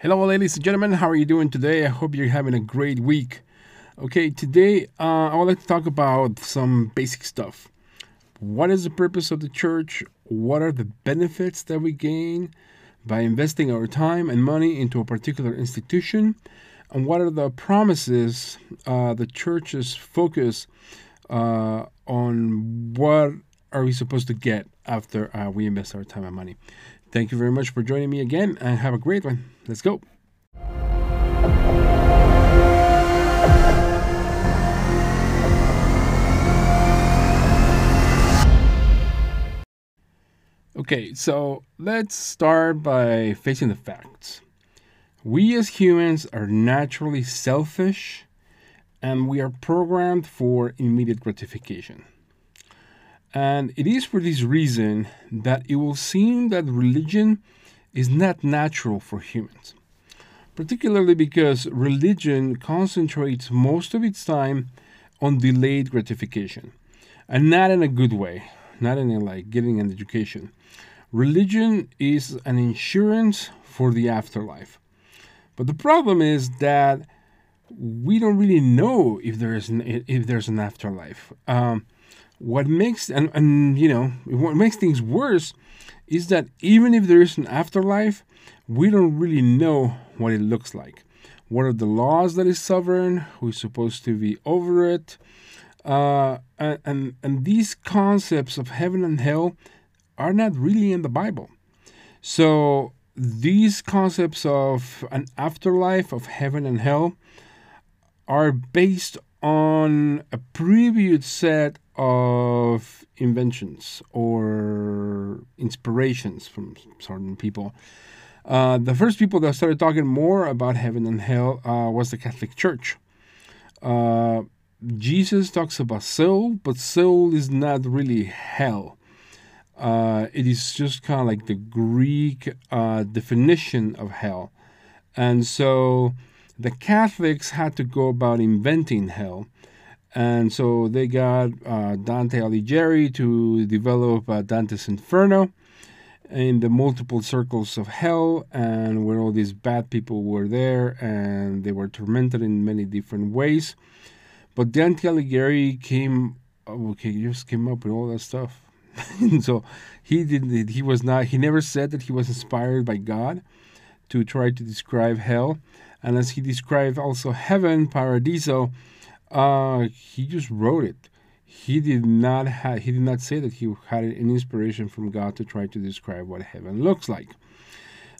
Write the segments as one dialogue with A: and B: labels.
A: Hello, ladies and gentlemen. How are you doing today? I hope you're having a great week. Okay, today uh, I would like to talk about some basic stuff. What is the purpose of the church? What are the benefits that we gain by investing our time and money into a particular institution? And what are the promises uh, the church's focus uh, on what are we supposed to get after uh, we invest our time and money? Thank you very much for joining me again and have a great one. Let's go. Okay, so let's start by facing the facts. We as humans are naturally selfish and we are programmed for immediate gratification. And it is for this reason that it will seem that religion is not natural for humans, particularly because religion concentrates most of its time on delayed gratification, and not in a good way, not in a, like getting an education. Religion is an insurance for the afterlife. But the problem is that we don't really know if there is an, if there's an afterlife. Um, what makes and, and you know what makes things worse is that even if there is an afterlife we don't really know what it looks like. What are the laws that is sovereign? Who's supposed to be over it? Uh, and, and these concepts of heaven and hell are not really in the bible. So these concepts of an afterlife of heaven and hell are based on a previous set of inventions or inspirations from certain people. Uh, the first people that started talking more about heaven and hell uh, was the Catholic Church. Uh, Jesus talks about Sheol, but Sheol is not really hell. Uh, it is just kind of like the Greek uh, definition of hell. And so the Catholics had to go about inventing hell. And so they got uh, Dante Alighieri to develop uh, Dante's Inferno in the multiple circles of hell, and where all these bad people were there and they were tormented in many different ways. But Dante Alighieri came, okay, he just came up with all that stuff. so he didn't, he was not, he never said that he was inspired by God to try to describe hell and as he described also heaven, paradiso, uh, he just wrote it. He did not have, he did not say that he had an inspiration from God to try to describe what heaven looks like.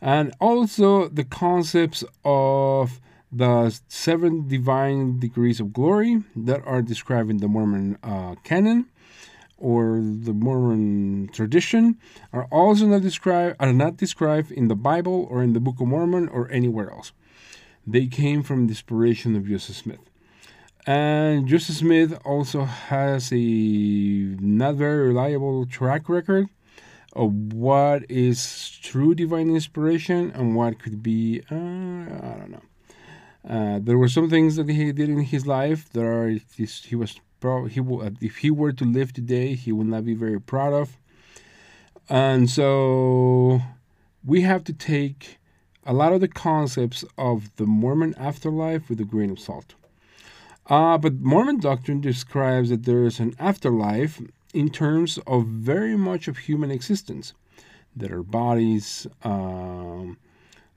A: And also the concepts of the seven divine degrees of glory that are described in the Mormon uh, canon or the Mormon tradition are also not described are not described in the Bible or in the Book of Mormon or anywhere else. They came from the inspiration of Joseph Smith. And Joseph Smith also has a not very reliable track record of what is true divine inspiration and what could be, uh, I don't know. Uh, there were some things that he did in his life that are he was probably he will, if he were to live today he would not be very proud of, and so we have to take a lot of the concepts of the Mormon afterlife with a grain of salt. Uh, but Mormon doctrine describes that there is an afterlife in terms of very much of human existence. There are bodies, um,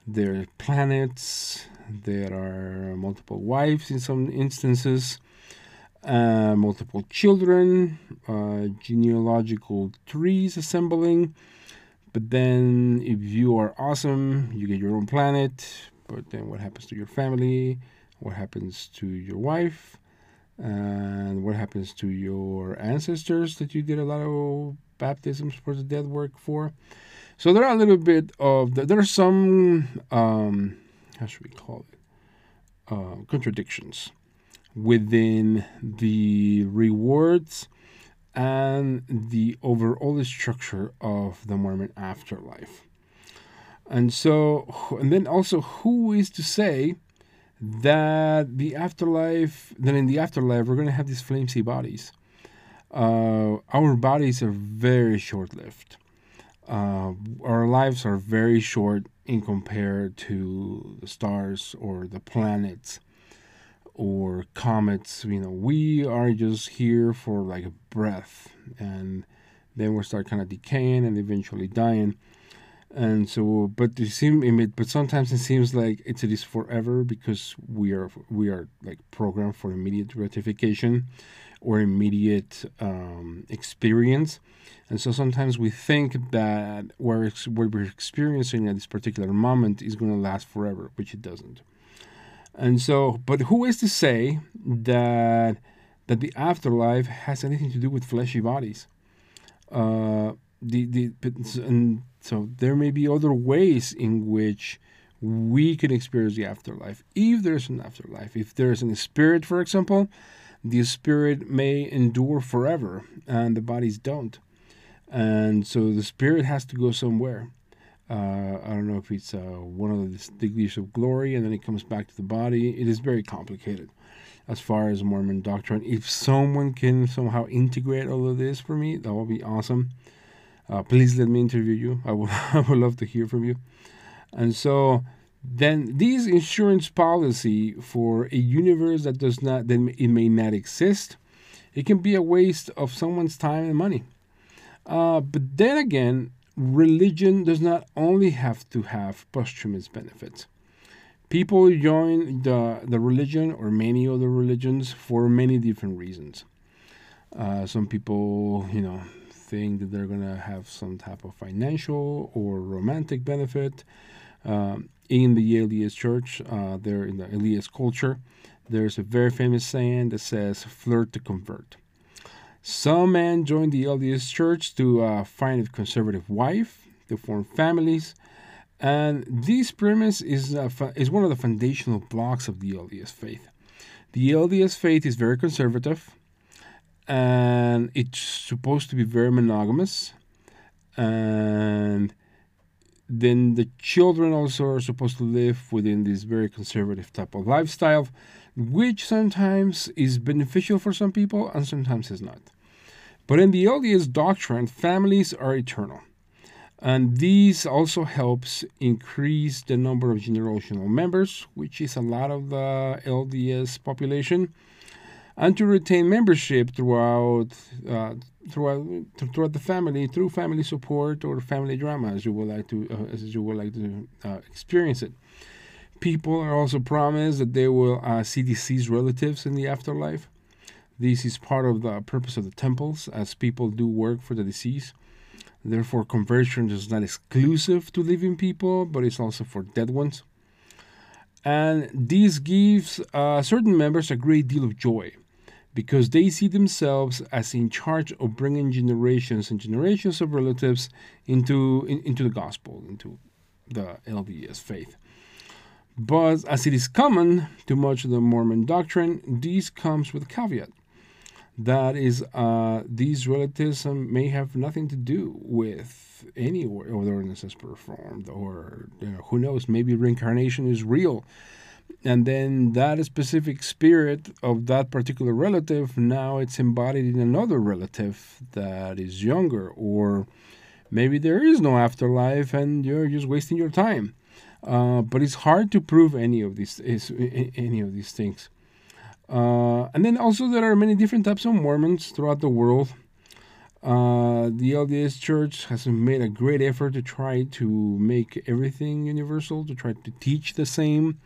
A: there are planets, there are multiple wives in some instances, uh, multiple children, uh, genealogical trees assembling, but then if you are awesome, you get your own planet. But then what happens to your family? What happens to your wife? And what happens to your ancestors that you did a lot of baptisms for the dead work for? So there are a little bit of there are some um, how should we call it uh, contradictions within the rewards and the overall structure of the Mormon afterlife. And so, and then also, who is to say that the afterlife, that in the afterlife, we're going to have these flamesy bodies? Uh, our bodies are very short lived. Uh, our lives are very short in compared to the stars or the planets or comets. You know, we are just here for like a breath, and then we start kind of decaying and eventually dying. And so, but it seem, but sometimes it seems like it's it is forever because we are we are like programmed for immediate gratification or immediate um, experience. And so sometimes we think that what we're experiencing at this particular moment is going to last forever, which it doesn't. And so, but who is to say that that the afterlife has anything to do with fleshy bodies? Uh, the the and so there may be other ways in which we can experience the afterlife. If there's an afterlife, if there's a spirit, for example, the spirit may endure forever, and the bodies don't. And so the spirit has to go somewhere. Uh, I don't know if it's uh, one of the degrees of glory and then it comes back to the body. It is very complicated as far as Mormon doctrine. If someone can somehow integrate all of this for me, that would be awesome. Uh, please let me interview you. I would, I would love to hear from you. And so then this insurance policy for a universe that does not, then it may not exist, it can be a waste of someone's time and money. Uh, but then again, religion does not only have to have posthumous benefits. People join the, the religion or many other religions for many different reasons. Uh, some people, you know, think that they're going to have some type of financial or romantic benefit. Um, in the LDS church, uh, there in the LDS culture, there's a very famous saying that says, flirt to convert. Some men join the LDS church to uh, find a conservative wife, to form families, and this premise is, uh, is one of the foundational blocks of the LDS faith. The LDS faith is very conservative, and it's supposed to be very monogamous, and then the children also are supposed to live within this very conservative type of lifestyle which sometimes is beneficial for some people and sometimes is not. But in the LDS doctrine, families are eternal. And this also helps increase the number of generational members, which is a lot of the LDS population, and to retain membership throughout uh, throughout throughout the family through family support or family drama, as you would like to uh, as you would like to uh, experience it. People are also promised that they will uh, see deceased relatives in the afterlife. This is part of the purpose of the temples, as people do work for the deceased. Therefore, conversion is not exclusive to living people, but it's also for dead ones. And this gives uh, certain members a great deal of joy because they see themselves as in charge of bringing generations and generations of relatives into, in, into the gospel, into the LDS faith. But as it is common to much of the Mormon doctrine, this comes with a caveat. That is, uh, these relatives may have nothing to do with any ordinances performed, or you know, who knows, maybe reincarnation is real. And then that specific spirit of that particular relative now it's embodied in another relative that is younger, or maybe there is no afterlife and you're just wasting your time. Uh, but it's hard to prove any of these is, any of these things. Uh, and then also there are many different types of Mormons throughout the world. Uh, the LDS Church has made a great effort to try to make everything universal, to try to teach the same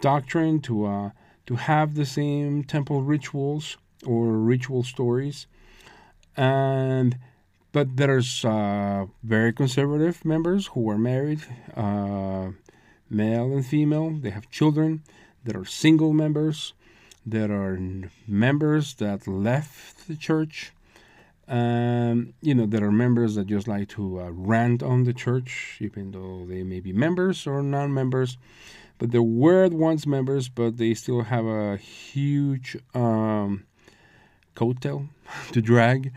A: doctrine, to uh, to have the same temple rituals or ritual stories, and but there's uh, very conservative members who are married, uh, male and female. They have children. There are single members. There are members that left the church. Um, you know, there are members that just like to uh, rant on the church, even though they may be members or non members. But there were once members, but they still have a huge um, coattail to drag.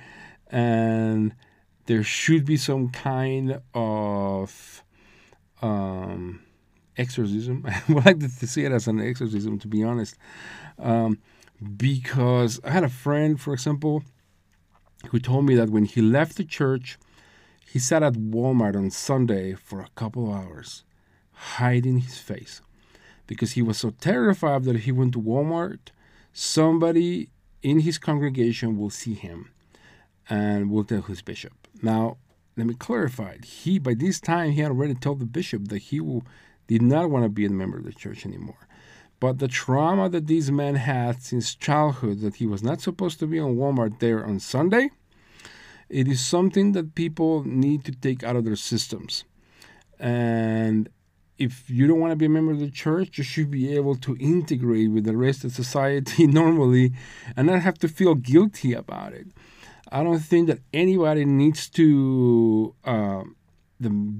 A: And there should be some kind of um, exorcism. I would like to see it as an exorcism, to be honest. Um, because I had a friend, for example, who told me that when he left the church, he sat at Walmart on Sunday for a couple of hours hiding his face because he was so terrified that if he went to Walmart, somebody in his congregation will see him and will tell his bishop. Now, let me clarify. He by this time he had already told the bishop that he will, did not want to be a member of the church anymore. But the trauma that this man had since childhood that he was not supposed to be on Walmart there on Sunday, it is something that people need to take out of their systems. And if you don't want to be a member of the church, you should be able to integrate with the rest of society normally and not have to feel guilty about it. I don't think that anybody needs to uh,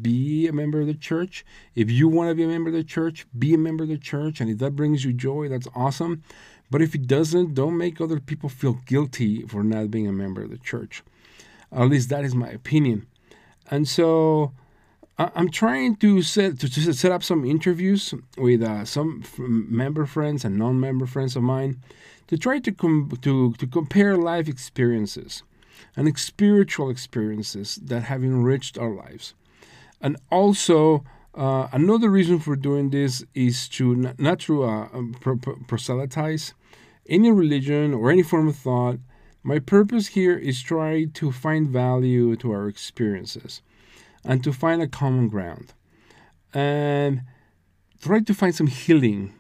A: be a member of the church. If you want to be a member of the church, be a member of the church. And if that brings you joy, that's awesome. But if it doesn't, don't make other people feel guilty for not being a member of the church. At least that is my opinion. And so I'm trying to set to set up some interviews with uh, some member friends and non-member friends of mine to try to com- to to compare life experiences and spiritual experiences that have enriched our lives, and also. Uh, another reason for doing this is to not, not to uh, um, pro- proselytize any religion or any form of thought. My purpose here is try to find value to our experiences and to find a common ground and try to find some healing,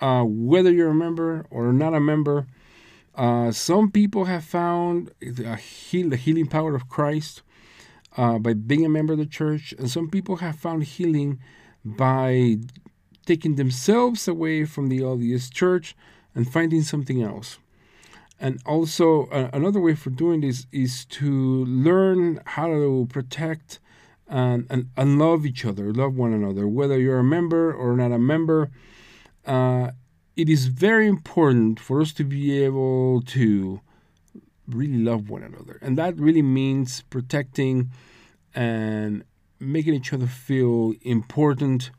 A: uh, whether you're a member or not a member. Uh, some people have found heal, the healing power of Christ uh, by being a member of the church, and some people have found healing by taking themselves away from the LDS church and finding something else. And also, uh, another way for doing this is to learn how to protect and, and, and love each other, love one another, whether you're a member or not a member. Uh, it is very important for us to be able to really love one another. And that really means protecting and making each other feel important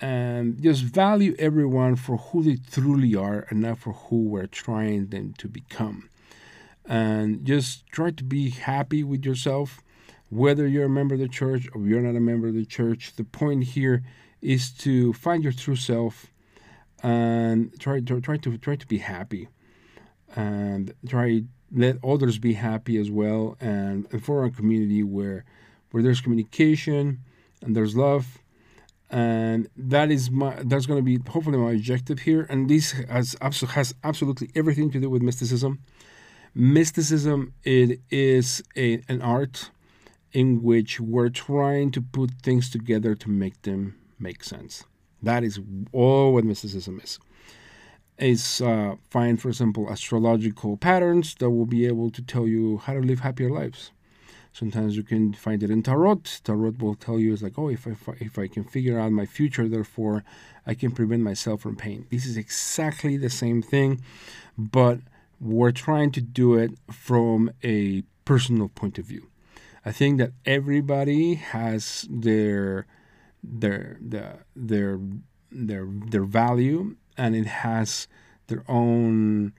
A: and just value everyone for who they truly are and not for who we're trying them to become. And just try to be happy with yourself whether you're a member of the church or you're not a member of the church. The point here is to find your true self and try to try to try to be happy. And try let others be happy as well and, and for our community where where there's communication and there's love. And that is my that's going to be hopefully my objective here. And this has has absolutely everything to do with mysticism. Mysticism it is a, an art in which we're trying to put things together to make them make sense. That is all what mysticism is. It's uh, find, for example, astrological patterns that will be able to tell you how to live happier lives. Sometimes you can find it in tarot. Tarot will tell you, it's like, oh, if I, if I can figure out my future, therefore I can prevent myself from pain. This is exactly the same thing, but we're trying to do it from a personal point of view. I think that everybody has their their their their their, their value and it has their own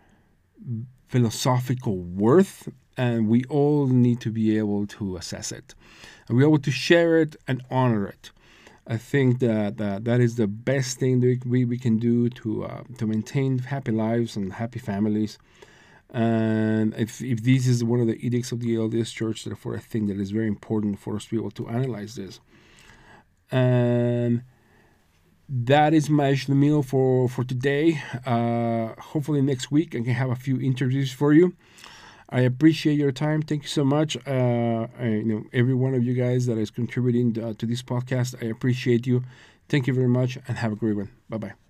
A: philosophical worth and we all need to be able to assess it. And we able to share it and honor it. I think that that, that is the best thing that we, we can do to uh, to maintain happy lives and happy families and if, if this is one of the edicts of the LDS Church, therefore I think that it's very important for us to be able to analyze this. And that is my meal for, for today. Uh, hopefully next week I can have a few interviews for you. I appreciate your time. Thank you so much. Uh, I, you know every one of you guys that is contributing uh, to this podcast. I appreciate you. Thank you very much, and have a great one. Bye bye.